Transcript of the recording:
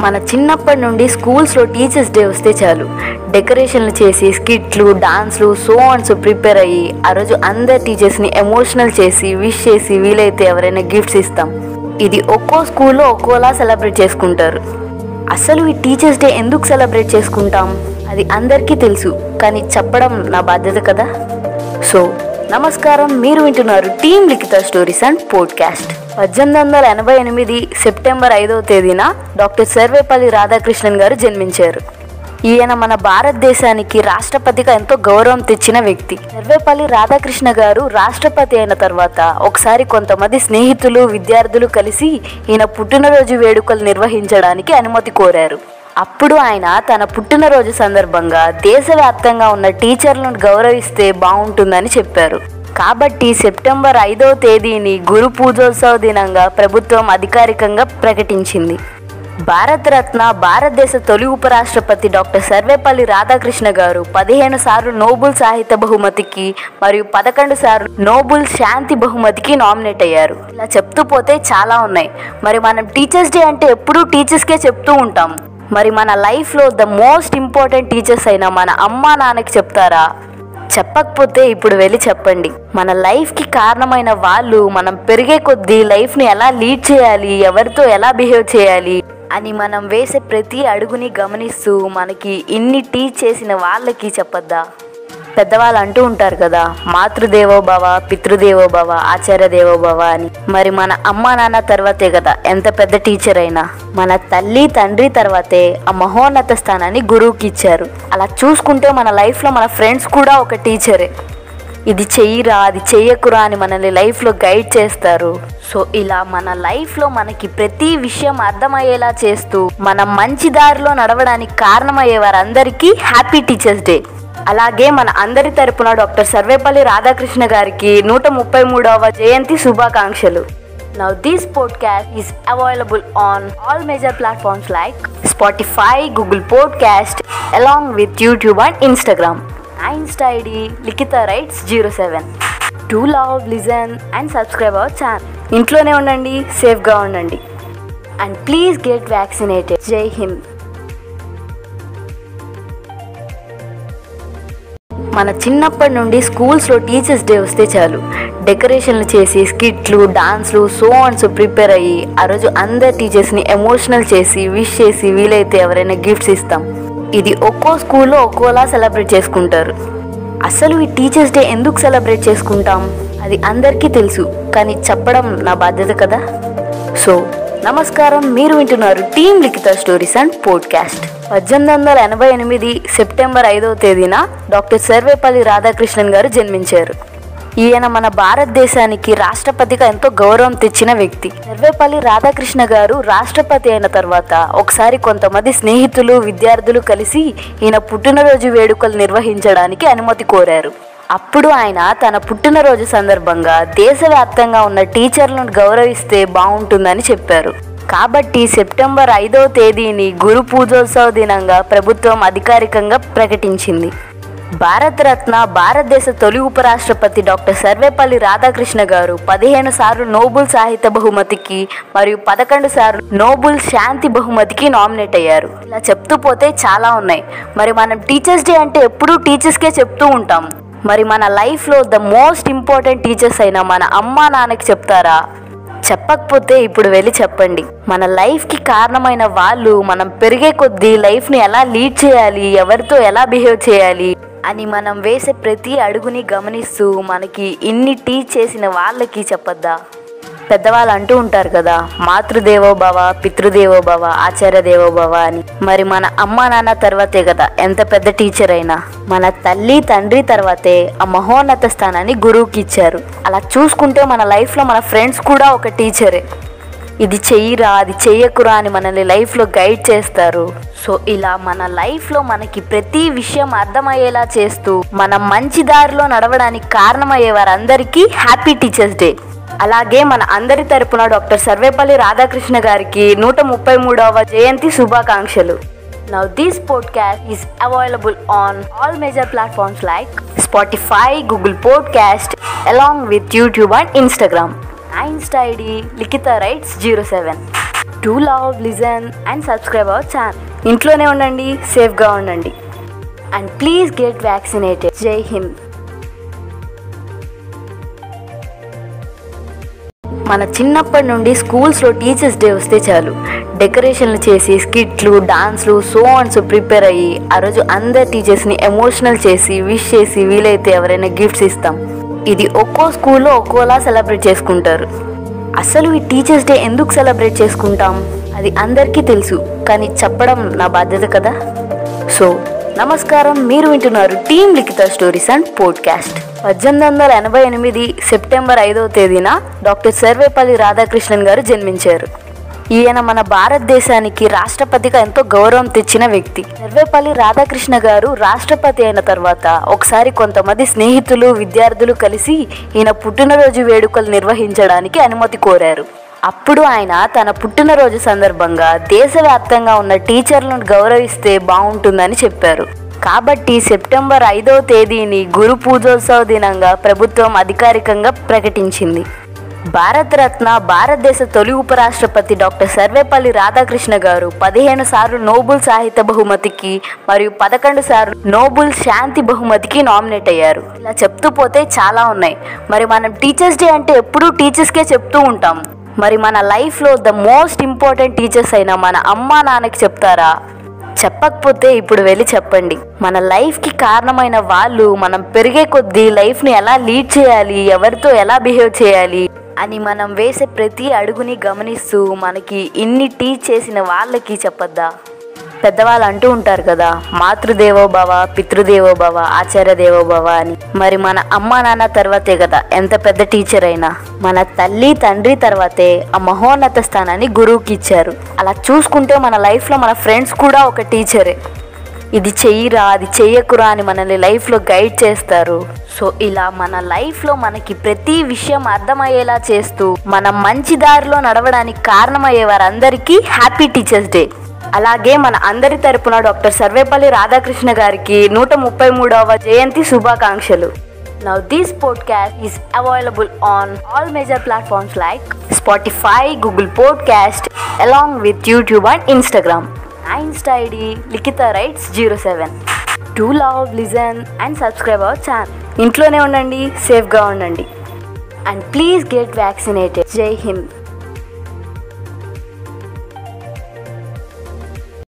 మన చిన్నప్పటి నుండి స్కూల్స్లో టీచర్స్ డే వస్తే చాలు. డెకరేషన్లు చేసి స్కిట్లు డాన్స్లు సో అండ్స్ ప్రిపేర్ అయ్యి ఆ రోజు అందరి టీచర్స్ని ఎమోషనల్ చేసి విష్ చేసి వీలైతే ఎవరైనా గిఫ్ట్స్ ఇస్తాం. ఇది ఒక్కో స్కూల్లో ఒక్కోలా సెలబ్రేట్ చేసుకుంటారు. అసలు ఈ టీచర్స్ డే ఎందుకు సెలబ్రేట్ చేసుకుంటాం? అది అందరికీ తెలుసు కానీ చెప్పడం నా బాధ్యత కదా? సో నమస్కారం మీరు వింటున్నారు team Likhita stories and podcast. పద్దెనిమిది వందల ఎనభై ఎనిమిది సెప్టెంబర్ ఐదవ తేదీన డాక్టర్ సర్వేపల్లి రాధాకృష్ణన్ గారు జన్మించారు. ఈయన మన భారతదేశానికి రాష్ట్రపతిగా ఎంతో గౌరవం తెచ్చిన వ్యక్తి. సర్వేపల్లి రాధాకృష్ణ గారు రాష్ట్రపతి అయిన తర్వాత ఒకసారి కొంతమంది స్నేహితులు విద్యార్థులు కలిసి ఈయన పుట్టినరోజు వేడుకలు నిర్వహించడానికి అనుమతి కోరారు. అప్పుడు ఆయన తన పుట్టినరోజు సందర్భంగా దేశవ్యాప్తంగా ఉన్న టీచర్లను గౌరవిస్తే బాగుంటుందని చెప్పారు. కాబట్టి సెప్టెంబర్ ఐదవ తేదీని గురు పూజోత్సవ దినంగా ప్రభుత్వం అధికారికంగా ప్రకటించింది. భారతరత్న భారతదేశ తొలి ఉపరాష్ట్రపతి డాక్టర్ సర్వేపల్లి రాధాకృష్ణ గారు పదిహేను సార్లు నోబుల్ సాహిత్య బహుమతికి మరియు పదకొండు సార్లు నోబుల్ శాంతి బహుమతికి నామినేట్ అయ్యారు. ఇలా చెప్తూ పోతే చాలా ఉన్నాయి. మరి మనం టీచర్స్ డే అంటే ఎప్పుడూ టీచర్స్కే చెప్తూ ఉంటాం. మరి మన లైఫ్లో ద మోస్ట్ ఇంపార్టెంట్ టీచర్స్ అయినా మన అమ్మా నాన్నకి చెప్తారా? చెప్పకపోతే ఇప్పుడు వెళ్ళి చెప్పండి. మన లైఫ్కి కారణమైన వాళ్ళు మనం పెరిగే కొద్దీ లైఫ్ని ఎలా లీడ్ చేయాలి ఎవరితో ఎలా బిహేవ్ చేయాలి అని మనం వేసే ప్రతి అడుగుని గమనిస్తూ మనకి ఇన్ని టీచ్ చేసిన వాళ్ళకి చెప్పొద్దా? పెద్దవాళ్ళు అంటూ ఉంటారు కదా మాతృదేవో భవ పితృదేవో భవ ఆచార్య దేవో భవ అని. మరి మన అమ్మ నాన్న తర్వాతే కదా ఎంత పెద్ద టీచర్ అయినా. మన తల్లి తండ్రి తర్వాతే ఆ మహోన్నత స్థానాన్ని గురువుకి ఇచ్చారు. అలా చూసుకుంటే మన లైఫ్లో మన ఫ్రెండ్స్ కూడా ఒక టీచరే ఇది చెయ్యిరా అది చెయ్యకురా అని మనల్ని లైఫ్లో గైడ్ చేస్తారు. సో ఇలా మన లైఫ్లో మనకి ప్రతి విషయం అర్థమయ్యేలా చేస్తూ మనం మంచి దారిలో నడవడానికి కారణమయ్యే వారందరికీ హ్యాపీ టీచర్స్ డే అలాగే మన అందరి తరపున డాక్టర్ సర్వేపల్లి రాధాకృష్ణ గారికి నూట ముప్పై మూడవ జయంతి శుభాకాంక్షలు. Now this podcast is available on all major platforms like Spotify, Google Podcast, along with YouTube and Instagram. నా insta ID Likhita writes zero seven two love listen and subscribe our channel ఇంట్లోనే ఉండండి సేఫ్గా ఉండండి. And please get vaccinated జై హింద్ మన చిన్నప్పటి నుండి స్కూల్స్లో టీచర్స్ డే వస్తే చాలు. డెకరేషన్లు చేసి స్కిట్లు డాన్స్లు సో అండ్స్ ప్రిపేర్ అయ్యి ఆ రోజు అందరు టీచర్స్ని ఎమోషనల్ చేసి విష్ చేసి వీలైతే ఎవరైనా గిఫ్ట్స్ ఇస్తాం. ఇది ఒక్కో స్కూల్లో ఒక్కోలా సెలబ్రేట్ చేసుకుంటారు. అసలు ఈ టీచర్స్ డే ఎందుకు సెలబ్రేట్ చేసుకుంటాం? అది అందరికీ తెలుసు కానీ చెప్పడం నా బాధ్యత కదా? సో నమస్కారం మీరు వింటున్నారు team Likhita stories and podcast. పద్దెనిమిది వందల ఎనభై ఎనిమిది సెప్టెంబర్ ఐదవ తేదీన డాక్టర్ సర్వేపల్లి రాధాకృష్ణన్ గారు జన్మించారు. ఈయన మన భారతదేశానికి రాష్ట్రపతిగా ఎంతో గౌరవం తెచ్చిన వ్యక్తి. సర్వేపల్లి రాధాకృష్ణ గారు రాష్ట్రపతి అయిన తర్వాత ఒకసారి కొంతమంది స్నేహితులు విద్యార్థులు కలిసి ఈయన పుట్టినరోజు వేడుకలు నిర్వహించడానికి అనుమతి కోరారు. అప్పుడు ఆయన తన పుట్టినరోజు సందర్భంగా దేశవ్యాప్తంగా ఉన్న టీచర్లను గౌరవిస్తే బాగుంటుందని చెప్పారు. కాబట్టి సెప్టెంబర్ ఐదవ తేదీని గురు పూజోత్సవ దినంగా ప్రభుత్వం అధికారికంగా ప్రకటించింది. భారతరత్న భారతదేశ తొలి ఉపరాష్ట్రపతి డాక్టర్ సర్వేపల్లి రాధాకృష్ణ గారు పదిహేను సార్లు నోబుల్ సాహిత్య బహుమతికి మరియు పదకొండు సార్లు నోబుల్ శాంతి బహుమతికి నామినేట్ అయ్యారు. ఇలా చెప్తూ పోతే చాలా ఉన్నాయి. మరి మనం టీచర్స్ డే అంటే ఎప్పుడూ టీచర్స్కే చెప్తూ ఉంటాం. మరి మన లైఫ్లో ద మోస్ట్ ఇంపార్టెంట్ టీచర్స్ అయినా మన అమ్మా నాన్నకి చెప్తారా? చెప్పకపోతే ఇప్పుడు వెళ్ళి చెప్పండి. మన లైఫ్కి కారణమైన వాళ్ళు మనం పెరిగే కొద్దీ లైఫ్ని ఎలా లీడ్ చేయాలి ఎవరితో ఎలా బిహేవ్ చేయాలి అని మనం వేసే ప్రతి అడుగుని గమనిస్తూ మనకి ఇన్ని టీచ్ చేసిన వాళ్ళకి చెప్పొద్దా? పెద్దవాళ్ళు అంటూ ఉంటారు కదా మాతృదేవో భవ పితృదేవో భవ ఆచార్య దేవో భవ అని. మరి మన అమ్మ నాన్న తర్వాతే కదా ఎంత పెద్ద టీచర్ అయినా. మన తల్లి తండ్రి తర్వాతే ఆ మహోన్నత స్థానాన్ని గురువుకి ఇచ్చారు. అలా చూసుకుంటే మన లైఫ్లో మన ఫ్రెండ్స్ కూడా ఒక టీచరే ఇది చెయ్యిరా అది చెయ్యకురా అని మనల్ని లైఫ్లో గైడ్ చేస్తారు. సో ఇలా మన లైఫ్లో మనకి ప్రతి విషయం అర్థమయ్యేలా చేస్తూ మనం మంచి దారిలో నడవడానికి కారణమయ్యే వారందరికీ హ్యాపీ టీచర్స్ డే అలాగే మన అందరి తరపున డాక్టర్ సర్వేపల్లి రాధాకృష్ణ గారికి నూట ముప్పై మూడవ జయంతి శుభాకాంక్షలు. Now this podcast is available on all major platforms like Spotify, Google Podcast, along with YouTube and Instagram. నా insta ID Likhita writes zero seven two love listen and subscribe our channel ఇంట్లోనే ఉండండి సేఫ్గా ఉండండి. And please get vaccinated జై హింద్ మన చిన్నప్పటి నుండి స్కూల్స్లో టీచర్స్ డే వస్తే చాలు. డెకరేషన్లు చేసి స్కిట్లు డాన్స్లు సోన్స్ ప్రిపేర్ అయ్యి ఆ రోజు అందరు టీచర్స్ని ఎమోషనల్ చేసి విష్ చేసి వీలైతే ఎవరైనా గిఫ్ట్స్ ఇస్తాం. ఇది ఒక్కో స్కూల్లో ఒక్కోలా సెలబ్రేట్ చేసుకుంటారు. అసలు ఈ టీచర్స్ డే ఎందుకు సెలబ్రేట్ చేసుకుంటాం? అది అందరికీ తెలుసు కానీ చెప్పడం నా బాధ్యత కదా? సో నమస్కారం. మీరు వింటున్నారు team Likhita stories and podcast. పద్దెనిమిది వందల ఎనభై ఎనిమిది సెప్టెంబర్ ఐదవ తేదీన డాక్టర్ సర్వేపల్లి రాధాకృష్ణన్ గారు జన్మించారు. ఈయన మన భారతదేశానికి రాష్ట్రపతిగా ఎంతో గౌరవం తెచ్చిన వ్యక్తి. సర్వేపల్లి రాధాకృష్ణ గారు రాష్ట్రపతి అయిన తర్వాత ఒకసారి కొంతమంది స్నేహితులు విద్యార్థులు కలిసి ఈయన పుట్టినరోజు వేడుకలు నిర్వహించడానికి అనుమతి కోరారు. అప్పుడు ఆయన తన పుట్టినరోజు సందర్భంగా దేశవ్యాప్తంగా ఉన్న టీచర్లను గౌరవిస్తే బాగుంటుందని చెప్పారు. కాబట్టి సెప్టెంబర్ ఐదవ తేదీని గురు పూజోత్సవ దినంగా ప్రభుత్వం అధికారికంగా ప్రకటించింది. భారతరత్న భారతదేశ తొలి ఉపరాష్ట్రపతి డాక్టర్ సర్వేపల్లి రాధాకృష్ణ గారు పదిహేను సార్లు నోబుల్ సాహిత్య బహుమతికి మరియు పదకొండు సార్లు నోబుల్ శాంతి బహుమతికి నామినేట్ అయ్యారు. ఇలా చెప్తూ పోతే చాలా ఉన్నాయి. మరి మనం టీచర్స్ డే అంటే ఎప్పుడూ టీచర్స్కే చెప్తూ ఉంటాం. మరి మన లైఫ్లో ద మోస్ట్ ఇంపార్టెంట్ టీచర్స్ అయిన మన అమ్మా నాన్నకి చెప్తారా? చెప్పకపోతే ఇప్పుడు వెళ్ళి చెప్పండి. మన లైఫ్కి కారణమైన వాళ్ళు మనం పెరిగే కొద్దీ లైఫ్ని ఎలా లీడ్ చేయాలి ఎవరితో ఎలా బిహేవ్ చేయాలి అని మనం వేసే ప్రతి అడుగుని గమనిస్తూ మనకి ఇన్ని టీచ్ చేసిన వాళ్ళకి చెప్పొద్దా? పెద్దవాళ్ళు అంటూ ఉంటారు కదా మాతృదేవో భవ పితృదేవో భవ ఆచార్య దేవో భవ అని. మరి మన అమ్మ నాన్న తర్వాతే కదా ఎంత పెద్ద టీచర్ అయినా. మన తల్లి తండ్రి తర్వాతే ఆ మహోన్నత స్థానాన్ని గురువుకి ఇచ్చారు. అలా చూసుకుంటే మన లైఫ్లో మన ఫ్రెండ్స్ కూడా ఒక టీచరే ఇది చెయ్యిరా అది చెయ్యకురా అని మనల్ని లైఫ్లో గైడ్ చేస్తారు. సో ఇలా మన లైఫ్లో మనకి ప్రతి విషయం అర్థమయ్యేలా చేస్తూ మనం మంచి దారిలో నడవడానికి కారణమయ్యే వారందరికీ హ్యాపీ టీచర్స్ డే అలాగే మన అందరి తరపున డాక్టర్ సర్వేపల్లి రాధాకృష్ణ గారికి నూట ముప్పై మూడవ జయంతి శుభాకాంక్షలు. Now this podcast is available on all major platforms like Spotify Google podcast along with YouTube and Instagram నా insta ID Likhita writes zero seven two love listen and subscribe our channel ఇంట్లోనే ఉండండి సేఫ్గా ఉండండి. And please get vaccinated జై హింద్